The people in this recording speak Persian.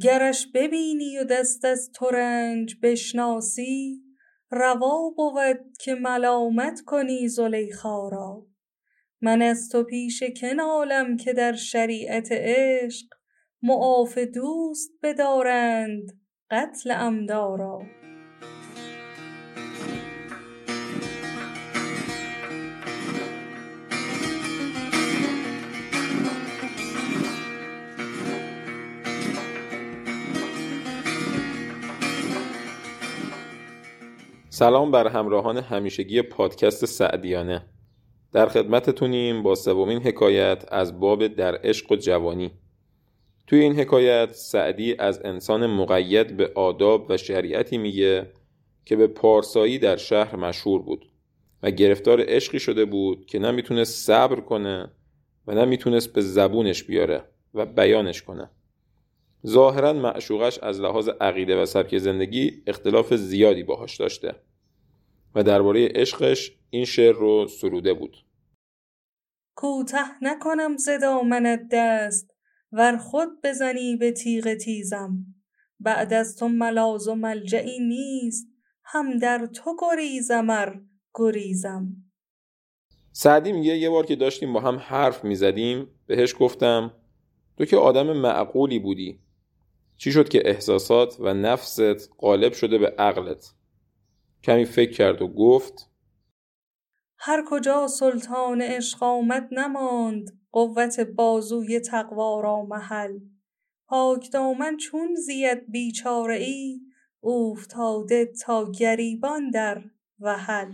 گرش ببینی و دست از ترنج بشناسی روا بود که ملامت کنی زلیخا را. من از تو پیش که نالم که در شریعت عشق معاف دوست بدارند قتل عمدا سلام بر همراهان همیشگی پادکست سعدیانه. در خدمتتونیم با سومین حکایت از باب در عشق و جوانی. توی این حکایت سعدی از انسان مقید به آداب و شریعتی میگه که به پارسایی در شهر مشهور بود و گرفتار عشقی شده بود که نمی‌تونست صبر کنه و نمی‌تونست به زبونش بیاره و بیانش کنه. ظاهرا معشوقش از لحاظ عقیده و سبک زندگی اختلاف زیادی باهاش داشته. و درباره عشقش این شعر رو سروده بود. کوته نکنم ز دامنت دست ور خود بزنی به تیغ تیزم. بعد از تو ملاذ و ملجئی نیست هم در تو گریزم ار گریزم. سعدی میگه یه بار که داشتیم با هم حرف می‌زدیم بهش گفتم تو که آدم معقولی بودی. چی شد که احساسات و نفست غالب شده به عقلت؟ کمی فکر کرد و گفت هر کجا سلطان عشق آمد نماند قوت بازوی تقوا را محل. پاک دامن چون زید بیچاره ای اوفتاده تا گریبان در وحل.